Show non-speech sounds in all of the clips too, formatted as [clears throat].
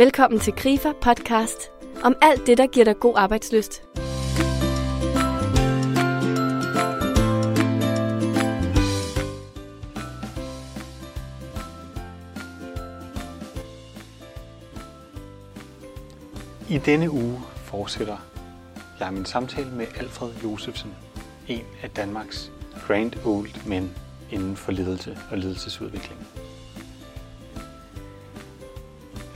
Velkommen til Grifer podcast om alt det, der giver dig god arbejdsløst. I denne uge fortsætter jeg min samtale med Alfred Josefsen, en af Danmarks grand old men inden for ledelse og ledelsesudvikling.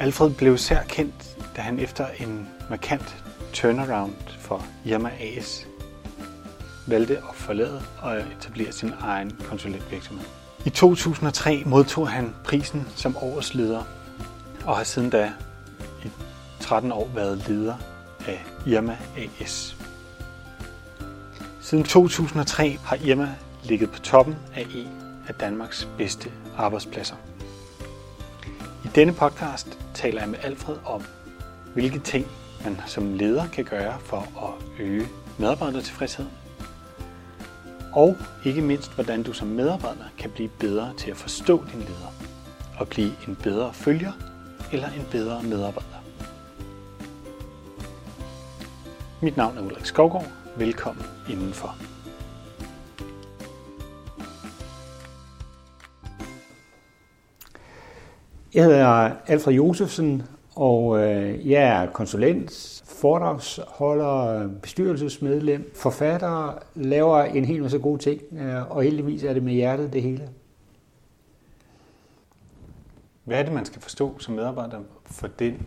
Alfred blev især kendt, da han efter en markant turnaround for Irma AS valgte at forlade og etablere sin egen konsulentvirksomhed. I 2003 modtog han prisen som årets leder og har siden da i 13 år været leder af Irma AS. Siden 2003 har Irma ligget på toppen af en af Danmarks bedste arbejdspladser. Denne podcast taler jeg med Alfred om, hvilke ting man som leder kan gøre for at øge medarbejdertilfredsheden. Og ikke mindst, hvordan du som medarbejder kan blive bedre til at forstå din leder og blive en bedre følger eller en bedre medarbejder. Mit navn er Ulrik Skovgaard. Velkommen indenfor. Jeg hedder Alfred Josefsen, og øh, jeg er konsulent, foredragsholder, bestyrelsesmedlem, forfatter, laver en hel masse gode ting, øh, og heldigvis er det med hjertet det hele. Hvad er det, man skal forstå som medarbejder for den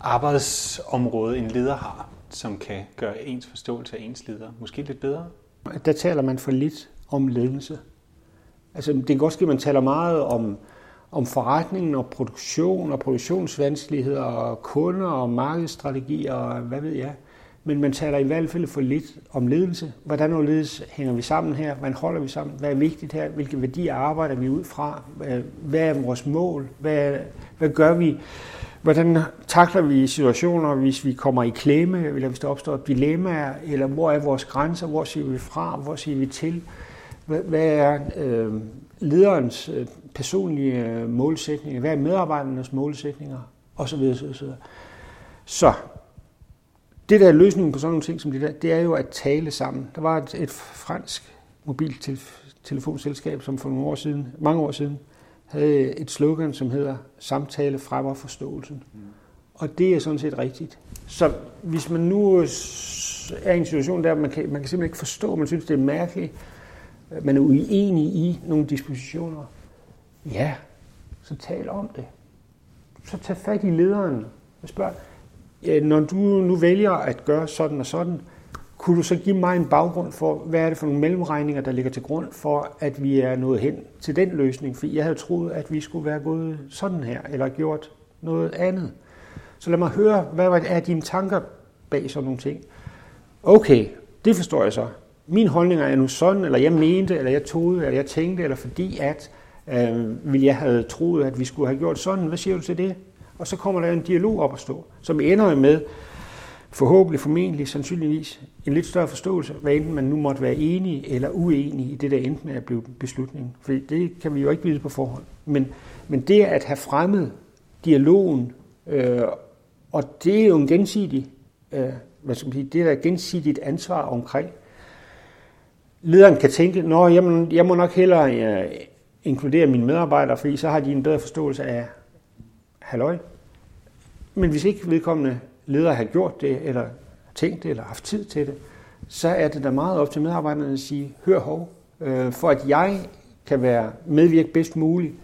arbejdsområde, en leder har, som kan gøre ens forståelse af ens leder måske lidt bedre? Der taler man for lidt om ledelse. Altså, det kan godt ske, at man taler meget om om forretningen og produktion og produktionsvanskeligheder og kunder og markedsstrategi og hvad ved jeg. Men man taler i hvert fald for lidt om ledelse. Hvordan og ledelse hænger vi sammen her? Hvordan holder vi sammen? Hvad er vigtigt her? Hvilke værdier arbejder vi ud fra? Hvad er vores mål? Hvad, hvad gør vi? Hvordan takler vi situationer, hvis vi kommer i klemme, eller hvis der opstår dilemmaer, eller hvor er vores grænser? Hvor siger vi fra? Hvor siger vi til? Hvad er øh, lederens øh, personlige øh, målsætninger? Hvad er medarbejdernes målsætninger? Og så videre, så det der er løsningen på sådan nogle ting som det der, det er jo at tale sammen. Der var et, et fransk mobiltelefonselskab, som for nogle år siden, mange år siden, havde et slogan, som hedder samtale fremmer forståelsen. Mm. Og det er sådan set rigtigt. Så hvis man nu er i en situation der, man kan, man kan simpelthen ikke forstå, man synes, det er mærkeligt, man er uenig i nogle dispositioner, ja, så tal om det. Så tag fat i lederen og spørg, ja, når du nu vælger at gøre sådan og sådan, kunne du så give mig en baggrund for, hvad er det for nogle mellemregninger, der ligger til grund for, at vi er nået hen til den løsning? For jeg havde troet, at vi skulle være gået sådan her, eller gjort noget andet. Så lad mig høre, hvad er dine tanker bag sådan nogle ting? Okay, det forstår jeg så min holdning er nu sådan, eller jeg mente, eller jeg tog eller jeg tænkte, eller fordi at, øh, vil jeg have troet, at vi skulle have gjort sådan. Hvad siger du til det? Og så kommer der en dialog op at stå, som ender med, forhåbentlig, formentlig, sandsynligvis, en lidt større forståelse, hvad enten man nu måtte være enig eller uenig i det, der endte med at blive beslutningen. For det kan vi jo ikke vide på forhånd. Men, men det at have fremmet dialogen, øh, og det er jo en gensidig, øh, hvad skal man sige, det er der gensidigt ansvar omkring, lederen kan tænke, at jamen, jeg må nok hellere øh, inkludere mine medarbejdere, fordi så har de en bedre forståelse af halløj. Men hvis ikke vedkommende leder har gjort det, eller tænkt det, eller haft tid til det, så er det da meget op til medarbejderne at sige, hør hov, øh, for at jeg kan være medvirke bedst muligt,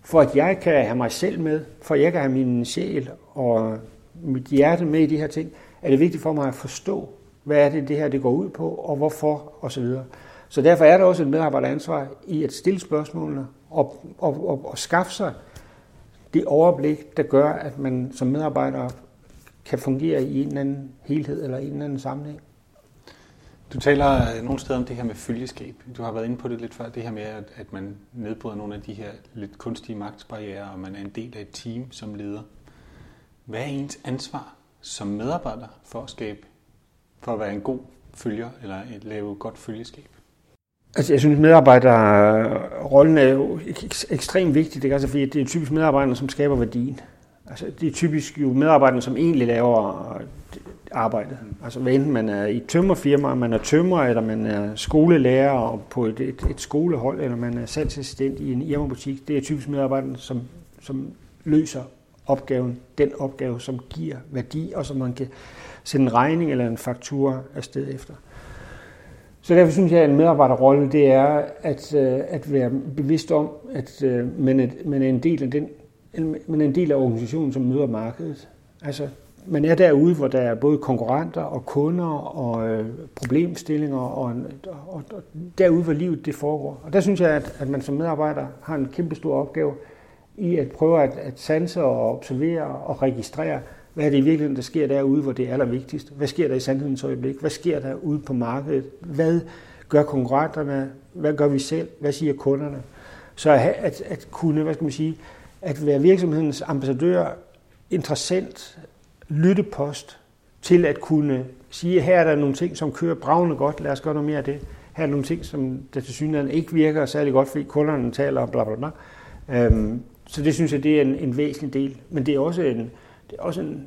for at jeg kan have mig selv med, for at jeg kan have min sjæl og mit hjerte med i de her ting, er det vigtigt for mig at forstå, hvad er det, det her det går ud på, og hvorfor, og så derfor er der også et medarbejderansvar i at stille spørgsmålene og, og, og, og skaffe sig det overblik, der gør, at man som medarbejder kan fungere i en eller anden helhed eller en eller anden sammenhæng. Du taler øh, nogle steder om det her med følgeskab. Du har været inde på det lidt før, det her med, at, man nedbryder nogle af de her lidt kunstige magtsbarriere, og man er en del af et team som leder. Hvad er ens ansvar som medarbejder for at skabe for at være en god følger, eller at lave godt følgeskab? Altså, jeg synes, medarbejderrollen er jo ekstremt vigtig, ikke? Altså, fordi det er typisk medarbejderne, som skaber værdien. Altså, det er typisk jo medarbejderne, som egentlig laver øh, arbejdet. Altså, hvad enten man er i tømmerfirma, man er tømmer, eller man er skolelærer på et, et, et skolehold, eller man er salgsassistent i en Irma-butik, det er typisk medarbejderne, som, som løser opgaven, den opgave, som giver værdi, og som man kan sende en regning eller en faktura afsted efter. Så derfor synes jeg, at en medarbejderrolle, det er at, øh, at være bevidst om, at øh, man er, man er en del af den, man er en del af organisationen, som møder markedet. Altså, man er derude, hvor der er både konkurrenter og kunder og øh, problemstillinger, og, og, og, og derude, hvor livet det foregår. Og der synes jeg, at, at man som medarbejder har en kæmpe stor opgave i at prøve at, at sanse og observere og registrere, hvad er det i virkeligheden, der sker derude, hvor det er allervigtigst? Hvad sker der i sandhedens øjeblik? Hvad sker der ude på markedet? Hvad gør konkurrenterne? Hvad gør vi selv? Hvad siger kunderne? Så at, at, at kunne, hvad skal man sige, at være virksomhedens ambassadør, interessant, lyttepost til at kunne sige, her er der nogle ting, som kører bravende godt, lad os gøre noget mere af det. Her er nogle ting, som der til synligheden ikke virker særlig godt, fordi kunderne taler om bla bla bla. Øhm, så det synes jeg, det er en, en væsentlig del. Men det er også en, det er også en,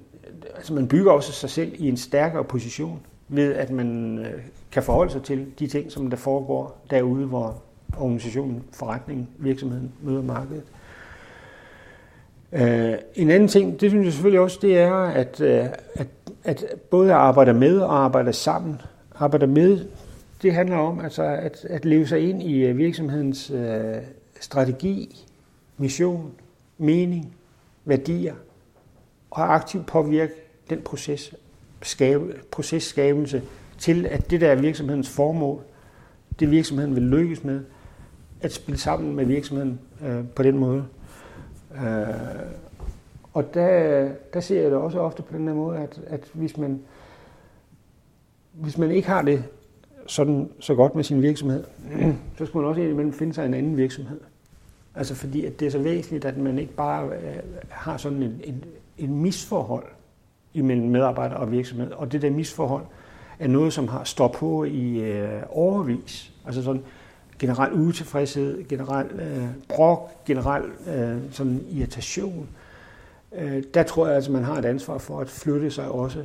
altså man bygger også sig selv i en stærkere position ved, at man øh, kan forholde sig til de ting, som der foregår derude, hvor organisationen, forretningen, virksomheden møder markedet. Uh, en anden ting, det synes jeg selvfølgelig også, det er, at, øh, at, at både arbejde med og arbejde sammen. Arbejde med, det handler om altså at, at leve sig ind i virksomhedens strategi, mission, mening, værdier, og aktivt påvirke den proces, skabe, processkabelse til, at det der er virksomhedens formål, det virksomheden vil lykkes med, at spille sammen med virksomheden øh, på den måde. Øh, og der, der ser jeg det også ofte på den her måde, at, at hvis, man, hvis man ikke har det sådan så godt med sin virksomhed, [clears throat] så skal man også indimellem finde sig en anden virksomhed. Altså fordi at det er så væsentligt, at man ikke bare øh, har sådan en, en, en misforhold imellem medarbejder og virksomhed. Og det der misforhold er noget, som har stået på i øh, overvis. Altså sådan generel utilfredshed, generel øh, brok, generel øh, sådan irritation. Øh, der tror jeg altså, man har et ansvar for at flytte sig også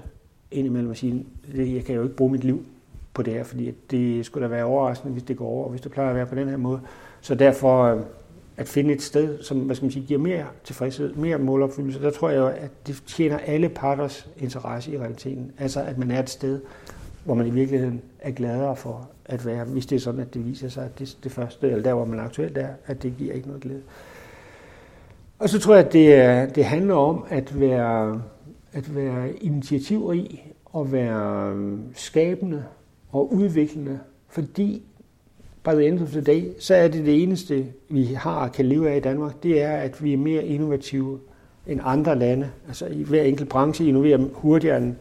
ind imellem og sige, jeg kan jo ikke bruge mit liv på det her, fordi det skulle da være overraskende, hvis det går over, hvis det plejer at være på den her måde. Så derfor øh, at finde et sted, som hvad skal man sige, giver mere tilfredshed, mere målopfyldelse. Der tror jeg, at det tjener alle parters interesse i realiteten. Altså, at man er et sted, hvor man i virkeligheden er gladere for at være, hvis det er sådan, at det viser sig, at det, det første, eller der, hvor man aktuelt er, at det giver ikke noget glæde. Og så tror jeg, at det, det handler om at være, at være initiativrig og være øhm, skabende og udviklende, fordi by the end of the day, så er det det eneste, vi har og kan leve af i Danmark, det er, at vi er mere innovative end andre lande. Altså i hver enkelt branche innoverer hurtigere end,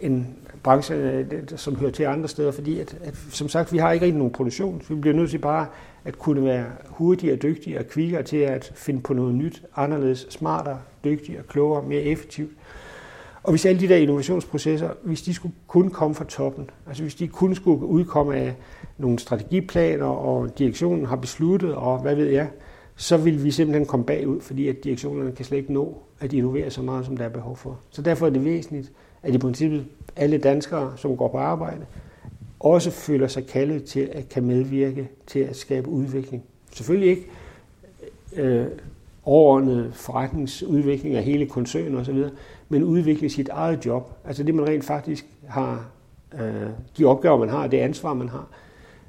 end brancherne, øh, som hører til andre steder, fordi at, at, som sagt, vi har ikke rigtig nogen produktion. Så vi bliver nødt til bare at kunne være hurtigere, dygtigere og kvikkere til at finde på noget nyt, anderledes, smartere, dygtigere, klogere, mere effektivt. Og hvis alle de der innovationsprocesser, hvis de skulle kun komme fra toppen, altså hvis de kun skulle udkomme af nogle strategiplaner, og direktionen har besluttet, og hvad ved jeg, så vil vi simpelthen komme bagud, fordi at direktionerne kan slet ikke nå at innovere så meget, som der er behov for. Så derfor er det væsentligt, at i princippet alle danskere, som går på arbejde, også føler sig kaldet til at kan medvirke til at skabe udvikling. Selvfølgelig ikke øh, overordnet forretningsudvikling af hele koncernen osv., men udvikle sit eget job. Altså det, man rent faktisk har, øh, de opgaver, man har, det ansvar, man har.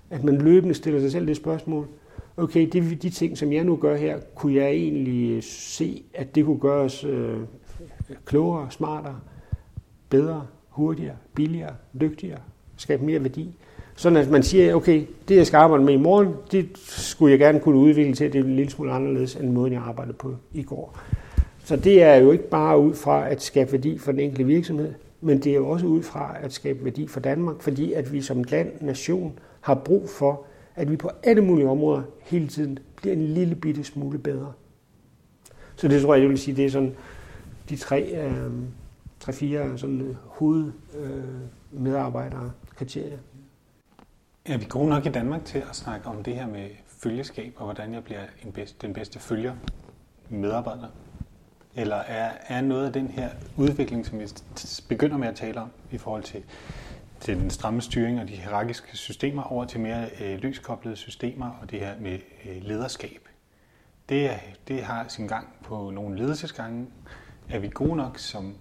At man løbende stiller sig selv det spørgsmål, okay, de, de ting, som jeg nu gør her, kunne jeg egentlig se, at det kunne gøres øh, klogere, smartere, bedre, hurtigere, billigere, dygtigere, skabe mere værdi. Sådan at man siger, okay, det jeg skal arbejde med i morgen, det skulle jeg gerne kunne udvikle til, at det er en lille smule anderledes end måden, jeg arbejdede på i går. Så det er jo ikke bare ud fra at skabe værdi for den enkelte virksomhed, men det er jo også ud fra at skabe værdi for Danmark, fordi at vi som land, nation, har brug for, at vi på alle mulige områder hele tiden bliver en lille bitte smule bedre. Så det tror jeg, jeg vil sige, det er sådan de tre, øh, tre fire sådan øh, hovedmedarbejdere hoved øh, kriterier. Er vi gode nok i Danmark til at snakke om det her med følgeskab, og hvordan jeg bliver en bedst, den bedste følger medarbejder? Eller er, er noget af den her udvikling, som vi begynder med at tale om i forhold til, til den stramme styring og de hierarkiske systemer, over til mere øh, løskoblede systemer og det her med øh, lederskab? Det, er, det har sin gang på nogle ledelsesgange. Er vi gode nok som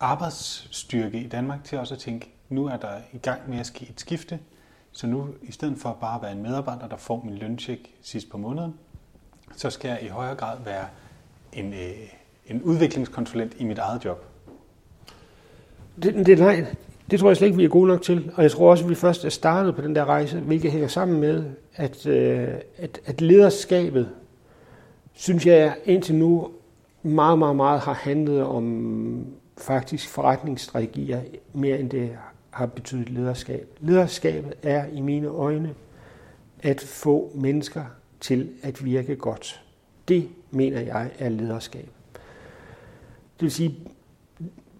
arbejdsstyrke i Danmark til også at tænke, nu er der i gang med at ske et skifte, så nu i stedet for bare at være en medarbejder, der får min løncheck sidst på måneden, så skal jeg i højere grad være en, øh, en udviklingskonsulent i mit eget job. Det, det, nej, det tror jeg slet ikke, vi er gode nok til. Og jeg tror også, at vi først er startet på den der rejse, hvilket hænger sammen med, at, øh, at, at lederskabet, synes jeg indtil nu meget, meget, meget har handlet om faktisk forretningsstrategier, mere end det har betydet lederskab. Lederskabet er i mine øjne at få mennesker til at virke godt. Det mener jeg er lederskab. Det vil sige,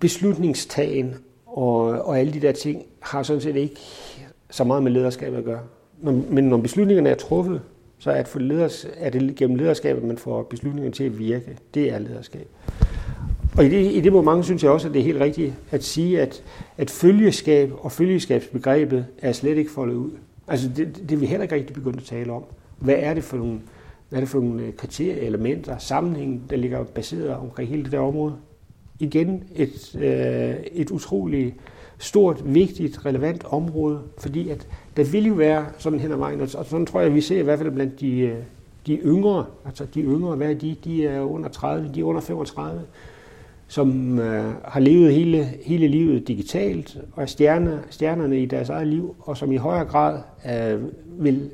beslutningstagen og, og alle de der ting har sådan set ikke så meget med lederskab at gøre. Men når beslutningerne er truffet, så er, for leders, er det gennem lederskabet, man får beslutningerne til at virke. Det er lederskab. Og i det, i det moment synes jeg også, at det er helt rigtigt at sige, at, at følgeskab og følgeskabsbegrebet er slet ikke foldet ud. Altså det, det er vi heller ikke rigtig begyndt at tale om. Hvad er det for nogle, hvad er det for nogle øh, kriterier, elementer, sammenhæng, der ligger baseret omkring hele det der område? Igen et, øh, et utroligt stort, vigtigt, relevant område, fordi at der vil jo være sådan hen ad vejen, og sådan tror jeg, at vi ser i hvert fald blandt de, øh, de yngre, altså de yngre, hvad er de? De er under 30, de er under 35, som øh, har levet hele, hele livet digitalt, og er stjerner, stjernerne i deres eget liv, og som i højere grad øh, vil,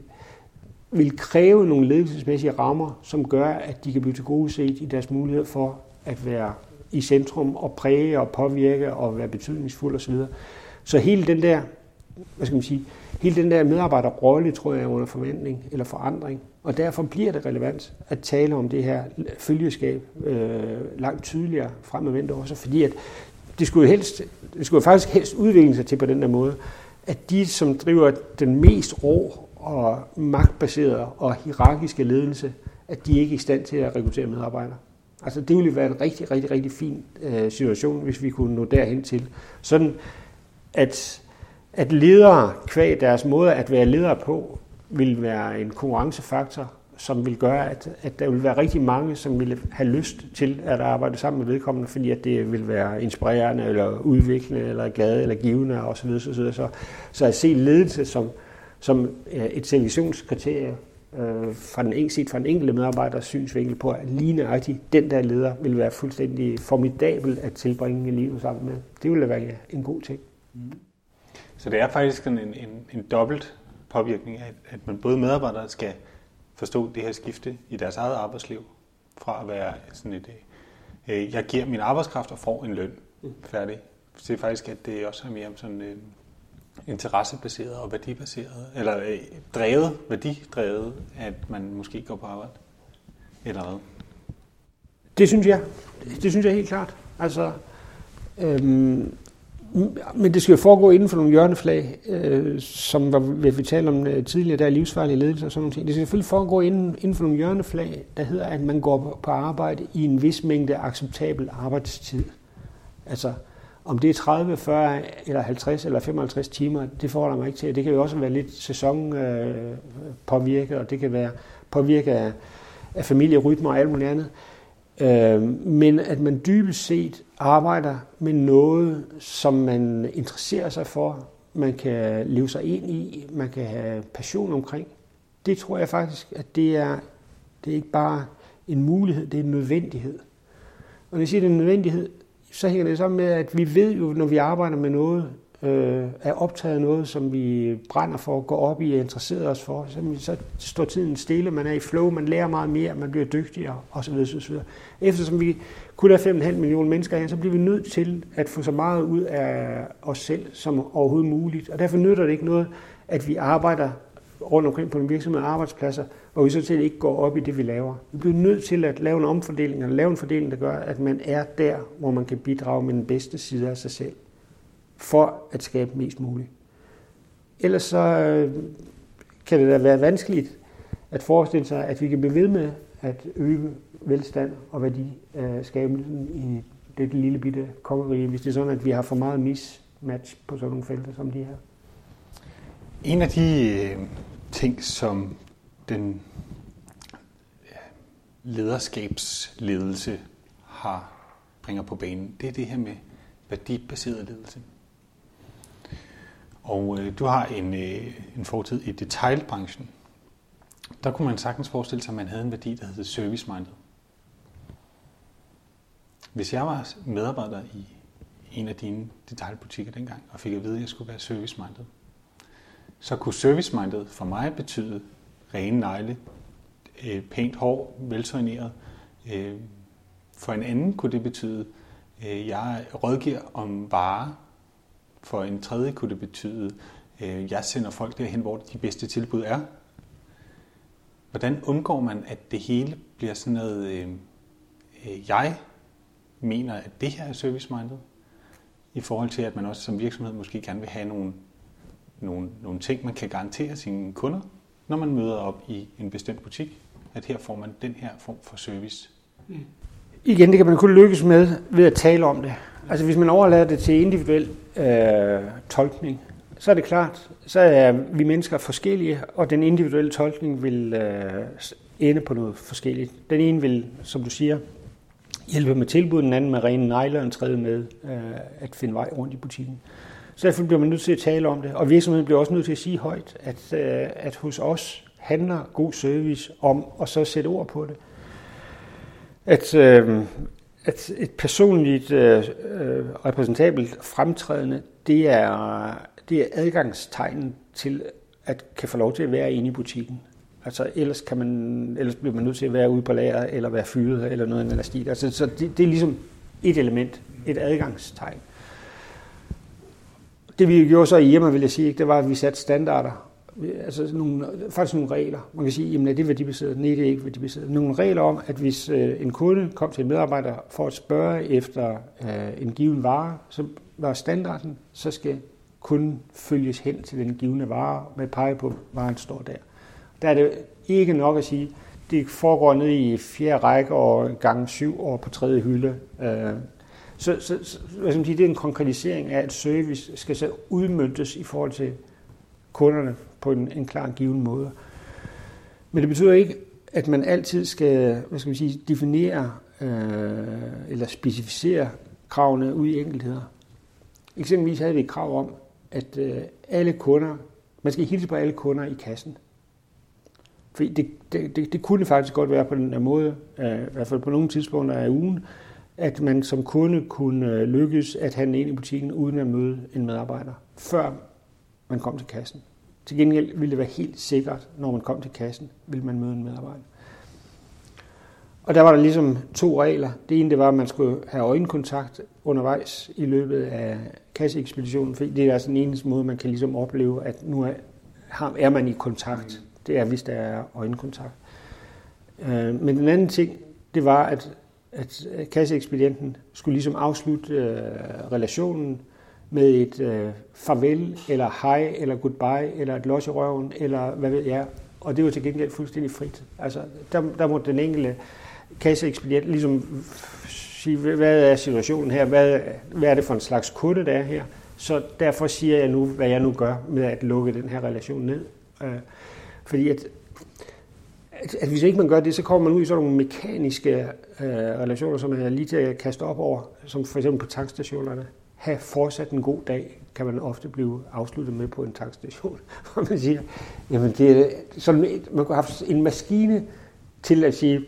vil kræve nogle ledelsesmæssige rammer, som gør, at de kan blive til gode set i deres mulighed for at være i centrum og præge og påvirke og være betydningsfuld osv. Så hele den der, hvad skal man sige, hele den der medarbejderrolle, tror jeg, er under forventning eller forandring. Og derfor bliver det relevant at tale om det her følgeskab øh, langt tydeligere fremadvendt også, fordi at det skulle jo helst, det skulle faktisk helst udvikle sig til på den der måde, at de, som driver den mest rå og magtbaserede og hierarkiske ledelse, at de ikke er i stand til at rekruttere medarbejdere. Altså det ville være en rigtig, rigtig, rigtig fin øh, situation, hvis vi kunne nå derhen til. Sådan at, at ledere, kvæg deres måde at være ledere på, vil være en konkurrencefaktor, som vil gøre, at, at der vil være rigtig mange, som vil have lyst til at arbejde sammen med vedkommende, fordi at det vil være inspirerende, eller udviklende, eller glade, eller givende osv. Så, så, så, så at se ledelse som, som øh, et selektionskriterie øh, fra den, set fra den enkelte medarbejders synsvinkel på, at lige nøjagtigt den der leder vil være fuldstændig formidabel at tilbringe livet sammen med. Det ville være en god ting. Mm. Så det er faktisk en, en, en dobbelt påvirkning af, at man både medarbejdere skal forstå det her skifte i deres eget arbejdsliv, fra at være sådan et, øh, jeg giver min arbejdskraft og får en løn mm. færdig. Er faktisk, at det også er mere sådan øh, interessebaseret og værdibaseret, eller øh, drevet, værdidrevet, at man måske går på arbejde, eller hvad? Det synes jeg. Det synes jeg helt klart. Altså, øhm, men det skal jo foregå inden for nogle hjørneflag, øh, som var, vi talte om øh, tidligere, der er livsfarlige ledelser og sådan noget. Det skal selvfølgelig foregå inden, inden for nogle hjørneflag, der hedder, at man går på arbejde i en vis mængde acceptabel arbejdstid. Altså, om det er 30, 40 eller 50 eller 55 timer, det forholder mig ikke til. Det kan jo også være lidt sæson påvirket, og det kan være påvirket af, af familierytmer og alt muligt andet. Øh, men at man dybest set arbejder med noget, som man interesserer sig for, man kan leve sig ind i, man kan have passion omkring. Det tror jeg faktisk, at det er, det er ikke bare en mulighed, det er en nødvendighed. Og når jeg siger, det er en nødvendighed, så hænger det sammen med, at vi ved jo, når vi arbejder med noget, øh, er optaget af noget, som vi brænder for, går op i og interesserer os for, så, så står tiden stille, man er i flow, man lærer meget mere, man bliver dygtigere osv. osv. Eftersom vi kun er 5,5 millioner mennesker her, så bliver vi nødt til at få så meget ud af os selv som overhovedet muligt. Og derfor nytter det ikke noget, at vi arbejder rundt omkring på en virksomhed og arbejdspladser, hvor vi så til ikke går op i det, vi laver. Vi bliver nødt til at lave en omfordeling, eller lave en fordeling, der gør, at man er der, hvor man kan bidrage med den bedste side af sig selv, for at skabe mest muligt. Ellers så øh, kan det da være vanskeligt at forestille sig, at vi kan blive ved med at øge velstand og værdiskabelsen øh, i det lille bitte kongerige, hvis det er sådan, at vi har for meget mismatch på sådan nogle felter som de her. En af de øh, ting, som den lederskabsledelse har bringer på banen, det er det her med værdibaseret ledelse. Og øh, du har en, øh, en fortid i detailbranchen. Der kunne man sagtens forestille sig, at man havde en værdi, der hed service-minded. Hvis jeg var medarbejder i en af dine detailbutikker dengang, og fik at vide, at jeg skulle være service-minded, så kunne service-minded for mig betyde rene negle, øh, pænt hår, veltræneret. Øh, for en anden kunne det betyde, at jeg rådgiver om varer. For en tredje kunne det betyde, at jeg sender folk derhen, hvor de bedste tilbud er. Hvordan undgår man, at det hele bliver sådan noget, øh, øh, jeg mener, at det her er service-minded, i forhold til, at man også som virksomhed måske gerne vil have nogle, nogle, nogle ting, man kan garantere sine kunder, når man møder op i en bestemt butik, at her får man den her form for service. Mm. Igen, det kan man kun lykkes med ved at tale om det. Altså hvis man overlader det til individuel øh, tolkning, så er det klart, så er vi mennesker forskellige, og den individuelle tolkning vil øh, ende på noget forskelligt. Den ene vil, som du siger, hjælpe med tilbud, den anden med rene negler, og den tredje med øh, at finde vej rundt i butikken. Så derfor bliver man nødt til at tale om det, og virksomheden bliver også nødt til at sige højt, at, øh, at hos os handler god service om at så sætte ord på det. At, øh, at et personligt øh, øh repræsentabelt fremtrædende, det er, det er adgangstegnen til at kan få lov til at være inde i butikken. Altså ellers, kan man, ellers bliver man nødt til at være ude på lager, eller være fyret, eller noget eller stil. Altså, så det, det er ligesom et element, et adgangstegn. Det vi gjorde så i Irma, vil jeg sige, det var, at vi satte standarder. Altså nogle, faktisk nogle regler. Man kan sige, jamen er det værdibaseret? Nej, det er ikke værdibaseret. Nogle regler om, at hvis øh, en kunde kom til en medarbejder for at spørge efter øh, en given vare, så var standarden, så skal kunden følges hen til den givende vare med pege på, varen står der der er det ikke nok at sige, det foregår ned i fjerde række og gang syv år på tredje hylde. Øh, så, så, så hvad skal man sige, det er en konkretisering af, at service skal så udmyndtes i forhold til kunderne på en, en klar given måde. Men det betyder ikke, at man altid skal hvad skal man sige, definere øh, eller specificere kravene ud i enkeltheder. Eksempelvis havde vi et krav om, at øh, alle kunder, man skal hilse på alle kunder i kassen. Fordi det, det, det, det kunne faktisk godt være på den her måde, øh, i hvert fald på nogle tidspunkter af ugen, at man som kunde kunne øh, lykkes at handle ind i butikken uden at møde en medarbejder, før man kom til kassen. Til gengæld ville det være helt sikkert, når man kom til kassen, ville man møde en medarbejder. Og der var der ligesom to regler. Det ene det var, at man skulle have øjenkontakt undervejs i løbet af kasseekspeditionen, fordi det er altså den eneste måde, man kan ligesom opleve, at nu er, man i kontakt det er, hvis der er øjenkontakt. Øh, men den anden ting, det var, at, at kasseekspedienten skulle ligesom afslutte øh, relationen med et øh, farvel, eller hej, eller goodbye, eller et los i røven, eller hvad ved jeg. Og det var til gengæld fuldstændig frit. Altså, der, der må den enkelte kasseekspedient ligesom sige, hvad er situationen her, hvad, hvad er det for en slags kunde, der er her. Så derfor siger jeg nu, hvad jeg nu gør med at lukke den her relation ned. Øh, fordi at, at, at hvis ikke man gør det, så kommer man ud i sådan nogle mekaniske øh, relationer, som er lige til at kaste op over, som for eksempel på tankstationerne. Ha' fortsat en god dag, kan man ofte blive afsluttet med på en tankstation, [laughs] hvor man siger, jamen det er sådan, man kunne have haft en maskine til at sige,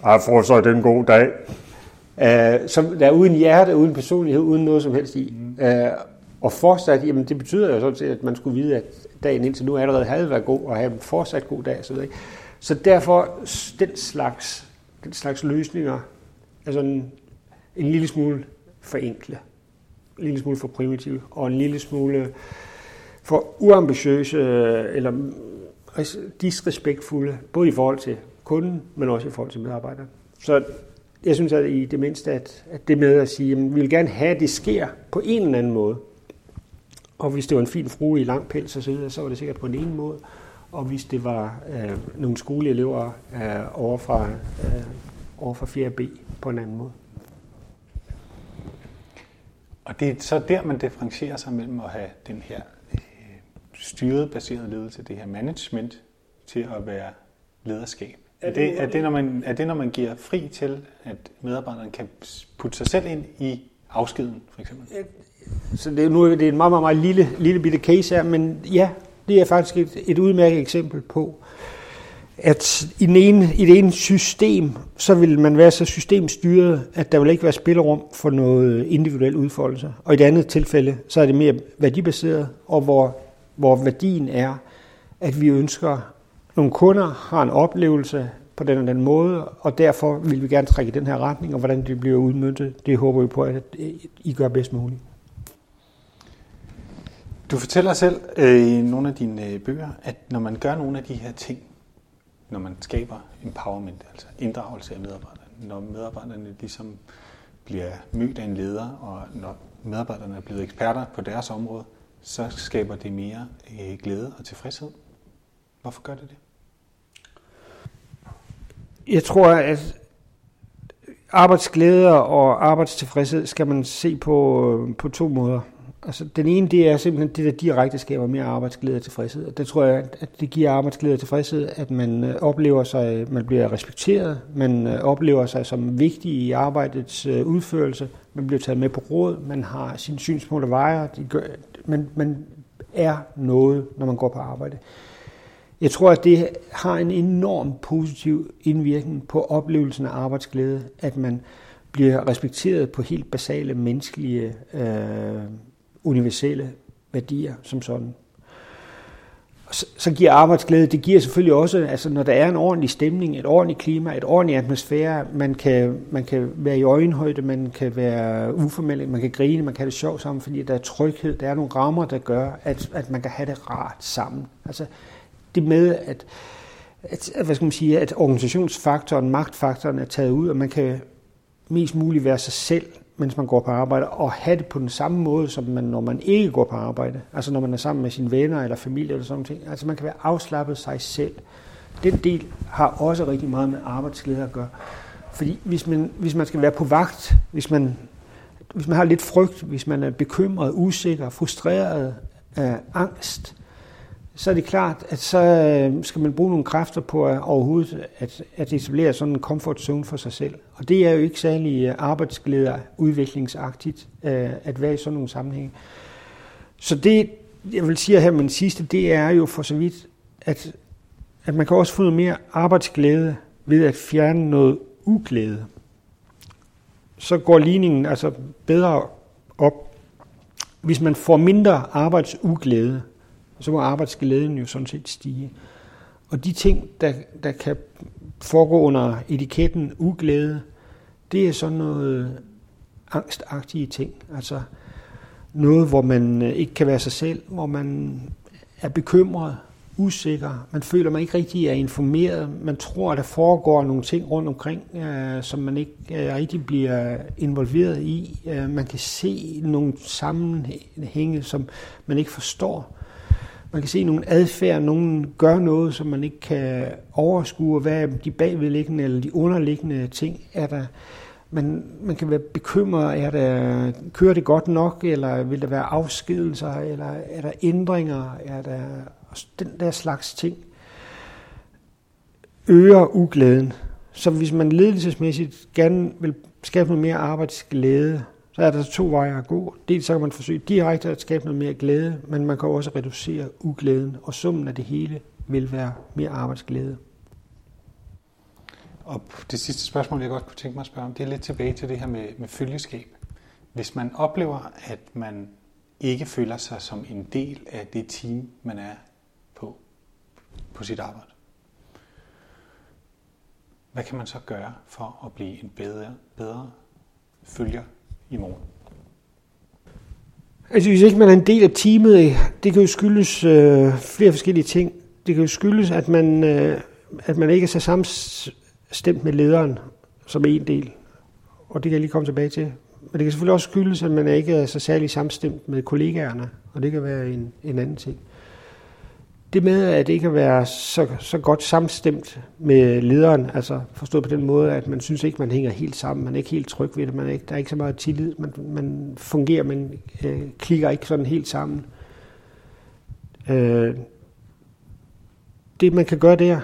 har fortsat en god dag, uh, som der er uden hjerte, uden personlighed, uden noget som helst i. Mm. Uh, og fortsat, jamen det betyder jo sådan set, at man skulle vide, at dagen indtil nu allerede havde været god, og have en fortsat god dag osv. Så derfor, den slags, den slags løsninger er sådan en lille smule for enkle, en lille smule for primitive, og en lille smule for uambitiøse øh, eller disrespektfulde, både i forhold til kunden, men også i forhold til medarbejderen. Så jeg synes at i det mindste, at, at det med at sige, at vi vil gerne have, at det sker på en eller anden måde. Og hvis det var en fin frue i lang pels og så, så var det sikkert på en ene måde. Og hvis det var øh, nogle skoleelever øh, over fra øh, over for 4B på en anden måde. Og det er så der, man differentierer sig mellem at have den her øh, styret baseret ledelse, det her management, til at være lederskab. Er det, er, det, når man, er det, når man giver fri til, at medarbejderen kan putte sig selv ind i afskeden, for eksempel? Så det er, nu, det er en meget, meget, meget lille, lille bitte case her, men ja, det er faktisk et, et udmærket eksempel på, at i, den ene, i det ene system, så vil man være så systemstyret, at der vil ikke være spillerum for noget individuel udfoldelse. Og i det andet tilfælde, så er det mere værdibaseret, og hvor, hvor værdien er, at vi ønsker, nogle kunder har en oplevelse på den og den måde, og derfor vil vi gerne trække i den her retning, og hvordan det bliver udmyndtet, det håber vi på, at I gør bedst muligt. Du fortæller selv øh, i nogle af dine øh, bøger, at når man gør nogle af de her ting, når man skaber empowerment, altså inddragelse af medarbejderne, når medarbejderne ligesom bliver mødt af en leder, og når medarbejderne er blevet eksperter på deres område, så skaber det mere øh, glæde og tilfredshed. Hvorfor gør det det? Jeg tror, at arbejdsglæde og arbejdstilfredshed skal man se på, øh, på to måder. Altså, den ene, det er simpelthen det, der direkte skaber mere arbejdsglæde og tilfredshed. Og det tror jeg, at det giver arbejdsglæde og tilfredshed, at man øh, oplever sig, man bliver respekteret, man øh, oplever sig som vigtig i arbejdets øh, udførelse, man bliver taget med på råd, man har sine synspunkter vejer, de gør, man, man er noget, når man går på arbejde. Jeg tror, at det har en enorm positiv indvirkning på oplevelsen af arbejdsglæde, at man bliver respekteret på helt basale menneskelige øh, universelle værdier som sådan. Så, så giver arbejdsglæde, det giver selvfølgelig også, altså når der er en ordentlig stemning, et ordentligt klima, et ordentligt atmosfære, man kan, man kan være i øjenhøjde, man kan være uformel, man kan grine, man kan have det sjovt sammen, fordi der er tryghed, der er nogle rammer, der gør, at, at man kan have det rart sammen. Altså det med, at, at, hvad skal man sige, at organisationsfaktoren, magtfaktoren er taget ud, og man kan mest muligt være sig selv mens man går på arbejde, og have det på den samme måde, som man, når man ikke går på arbejde. Altså når man er sammen med sine venner eller familie eller sådan noget. Altså man kan være afslappet sig selv. Den del har også rigtig meget med arbejdsglæde at gøre. Fordi hvis man, hvis man skal være på vagt, hvis man, hvis man har lidt frygt, hvis man er bekymret, usikker, frustreret, øh, angst, så er det klart, at så øh, skal man bruge nogle kræfter på at overhovedet at, at etablere sådan en comfort zone for sig selv. Og det er jo ikke særlig øh, arbejdsglæder udviklingsagtigt øh, at være i sådan nogle sammenhænge. Så det, jeg vil sige her med den sidste, det er jo for så vidt, at, at man kan også få noget mere arbejdsglæde ved at fjerne noget uglæde. Så går ligningen altså bedre op. Hvis man får mindre arbejdsuglæde, så må arbejdsglæden jo sådan set stige. Og de ting, der, der kan foregå under etiketten uglæde, det er sådan noget angstagtige ting. Altså noget, hvor man øh, ikke kan være sig selv, hvor man er bekymret, usikker, man føler, man ikke rigtig er informeret, man tror, at der foregår nogle ting rundt omkring, øh, som man ikke øh, rigtig bliver involveret i. Øh, man kan se nogle sammenhænge, som man ikke forstår. Man kan se nogle adfærd, nogen gør noget, som man ikke kan overskue, hvad de bagvedliggende eller de underliggende ting er der. Man, man kan være bekymret, er der, kører det godt nok, eller vil der være afskedelser, eller er der ændringer, er der den der slags ting øger uglæden. Så hvis man ledelsesmæssigt gerne vil skabe noget mere arbejdsglæde, så er der to veje at gå. Dels så kan man forsøge direkte at skabe noget mere glæde, men man kan også reducere uglæden, og summen af det hele vil være mere arbejdsglæde. Og det sidste spørgsmål, jeg godt kunne tænke mig at spørge om, det er lidt tilbage til det her med, med følgeskab. Hvis man oplever, at man ikke føler sig som en del af det team, man er på, på sit arbejde, hvad kan man så gøre for at blive en bedre, bedre følger i morgen? Altså hvis ikke man er en del af teamet, det kan jo skyldes øh, flere forskellige ting. Det kan jo skyldes, at man, øh, at man ikke er så samstemt med lederen som en del. Og det kan jeg lige komme tilbage til. Men det kan selvfølgelig også skyldes, at man ikke er så særlig samstemt med kollegaerne. Og det kan være en, en anden ting det med, at det ikke at være så, så godt samstemt med lederen, altså forstået på den måde, at man synes ikke, man hænger helt sammen, man er ikke helt tryg ved det, man er ikke, der er ikke så meget tillid, man, man fungerer, man øh, klikker ikke sådan helt sammen. Øh, det man kan gøre der,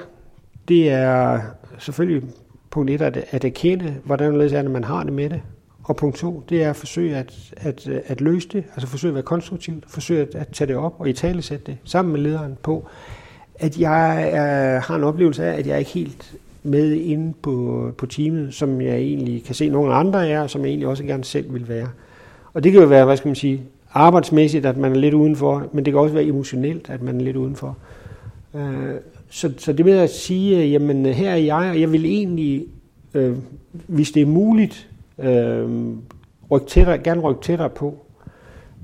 det er selvfølgelig punkt et at, at erkende, hvordan det er, når man har det med det. Og punkt 2, det er at forsøge at, at, at løse det, altså forsøge at være konstruktivt, forsøge at, at tage det op og i tale sætte det sammen med lederen på, at jeg er, har en oplevelse af, at jeg er ikke helt med inde på, på teamet, som jeg egentlig kan se nogle andre er, og som jeg egentlig også gerne selv vil være. Og det kan jo være, hvad skal man sige, arbejdsmæssigt, at man er lidt udenfor, men det kan også være emotionelt, at man er lidt udenfor. Øh, så, så det med at sige, jamen her er jeg, og jeg vil egentlig, øh, hvis det er muligt, øh, ryk tættere, gerne rykke tættere på.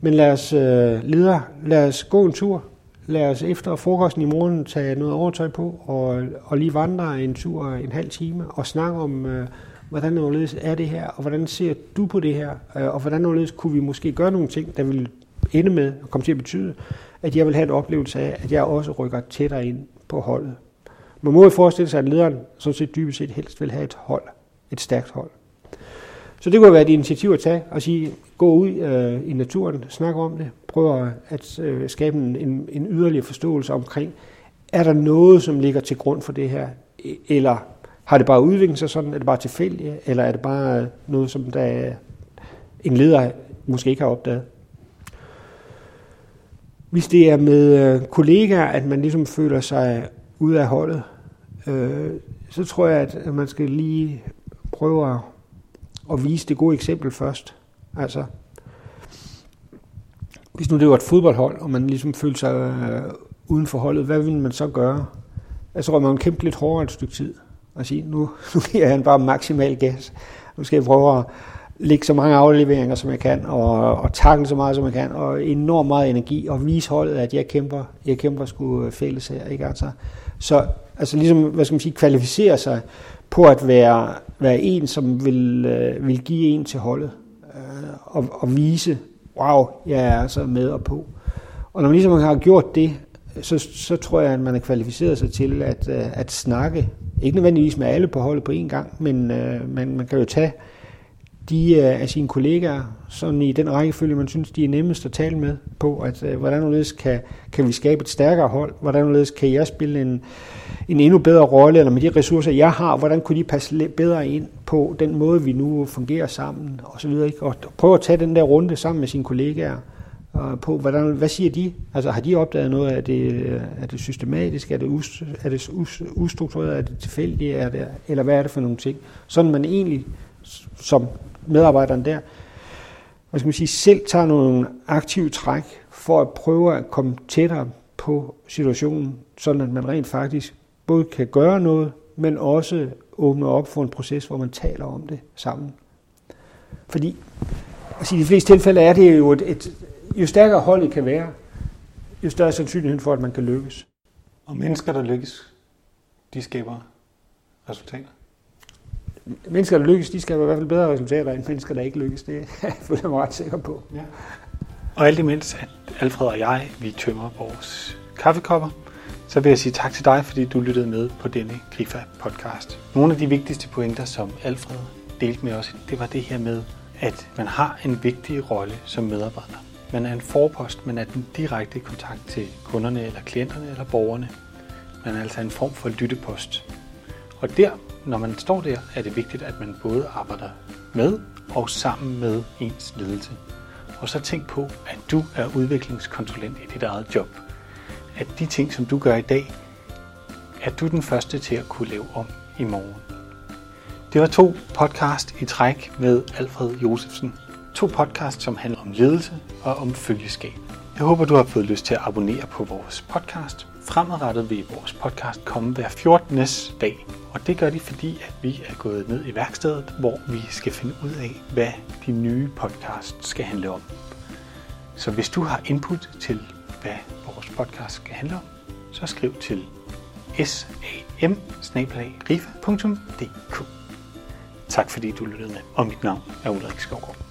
Men lad os, øh, leder, lad os gå en tur. Lad os efter frokosten i morgen tage noget overtøj på og, og lige vandre en tur en halv time og snakke om, øh, hvordan er det her, og hvordan ser du på det her, øh, og hvordan kunne vi måske gøre nogle ting, der vil ende med at komme til at betyde, at jeg vil have en oplevelse af, at jeg også rykker tættere ind på holdet. Man må jo forestille sig, at lederen sådan set dybest set helst vil have et hold, et stærkt hold. Så det kunne være et initiativ at tage og sige, gå ud øh, i naturen, snak om det, prøv at øh, skabe en, en, en yderligere forståelse omkring, er der noget, som ligger til grund for det her, e, eller har det bare udviklet sig sådan, er det bare tilfældigt, eller er det bare øh, noget, som der øh, en leder måske ikke har opdaget? Hvis det er med øh, kollegaer, at man ligesom føler sig ude af holdet, øh, så tror jeg, at man skal lige prøve at, at vise det gode eksempel først. Altså, hvis nu det var et fodboldhold, og man ligesom følte sig øh, uden for holdet, hvad ville man så gøre? Altså, jeg tror, man kæmpe lidt hårdere et stykke tid og sige, nu, [laughs] nu giver han bare maksimal gas. Nu skal jeg prøve at lægge så mange afleveringer, som jeg kan, og, og takle så meget, som jeg kan, og enormt meget energi, og vise holdet, at jeg kæmper, jeg kæmper sgu øh, fælles her. Ikke? Altså, så altså ligesom, hvad skal man sige, kvalificere sig på at være, være en, som vil, øh, vil give en til holdet, øh, og, og vise, wow, jeg er altså med og på. Og når man ligesom har gjort det, så, så tror jeg, at man er kvalificeret sig til at, øh, at snakke, ikke nødvendigvis med alle på holdet på én gang, men øh, man, man kan jo tage de øh, af sine kollegaer, sådan i den rækkefølge, man synes, de er nemmest at tale med på, at øh, hvordan kan, kan vi skabe et stærkere hold, hvordan kan jeg spille en, en endnu bedre rolle, eller med de ressourcer, jeg har, hvordan kunne de passe lidt bedre ind på den måde, vi nu fungerer sammen, og så videre, ikke? og prøve at tage den der runde sammen med sine kollegaer, og på, hvordan, hvad siger de? Altså har de opdaget noget Er det, øh, er det systematisk, er det, us, er det us, ustruktureret, er det tilfældigt, er det, eller hvad er det for nogle ting? Sådan man egentlig som medarbejderen der, hvad skal man sige, selv tager nogle aktive træk for at prøve at komme tættere på situationen, sådan at man rent faktisk både kan gøre noget, men også åbne op for en proces, hvor man taler om det sammen. Fordi altså i de fleste tilfælde er det jo et, et jo stærkere holdet kan være, jo større sandsynlighed for, at man kan lykkes. Og mennesker, der lykkes, de skaber resultater? Mennesker, der lykkes, de skal i hvert fald bedre resultater end mennesker, der ikke lykkes. Det er jeg mig ret sikker på. Ja. Og alt imens, at Alfred og jeg, vi tømmer vores kaffekopper, så vil jeg sige tak til dig, fordi du lyttede med på denne Grifa-podcast. Nogle af de vigtigste pointer, som Alfred delte med os, det var det her med, at man har en vigtig rolle som medarbejder. Man er en forpost, man er den direkte kontakt til kunderne eller klienterne eller borgerne. Man er altså en form for lyttepost. Og der når man står der, er det vigtigt, at man både arbejder med og sammen med ens ledelse. Og så tænk på, at du er udviklingskonsulent i dit eget job. At de ting, som du gør i dag, er du den første til at kunne lave om i morgen. Det var to podcast i træk med Alfred Josefsen. To podcast, som handler om ledelse og om følgeskab. Jeg håber, du har fået lyst til at abonnere på vores podcast. Fremadrettet vil vores podcast komme hver 14. dag, og det gør de, fordi at vi er gået ned i værkstedet, hvor vi skal finde ud af, hvad de nye podcast skal handle om. Så hvis du har input til, hvad vores podcast skal handle om, så skriv til sam Tak fordi du lyttede med, og mit navn er Ulrik Skovgaard.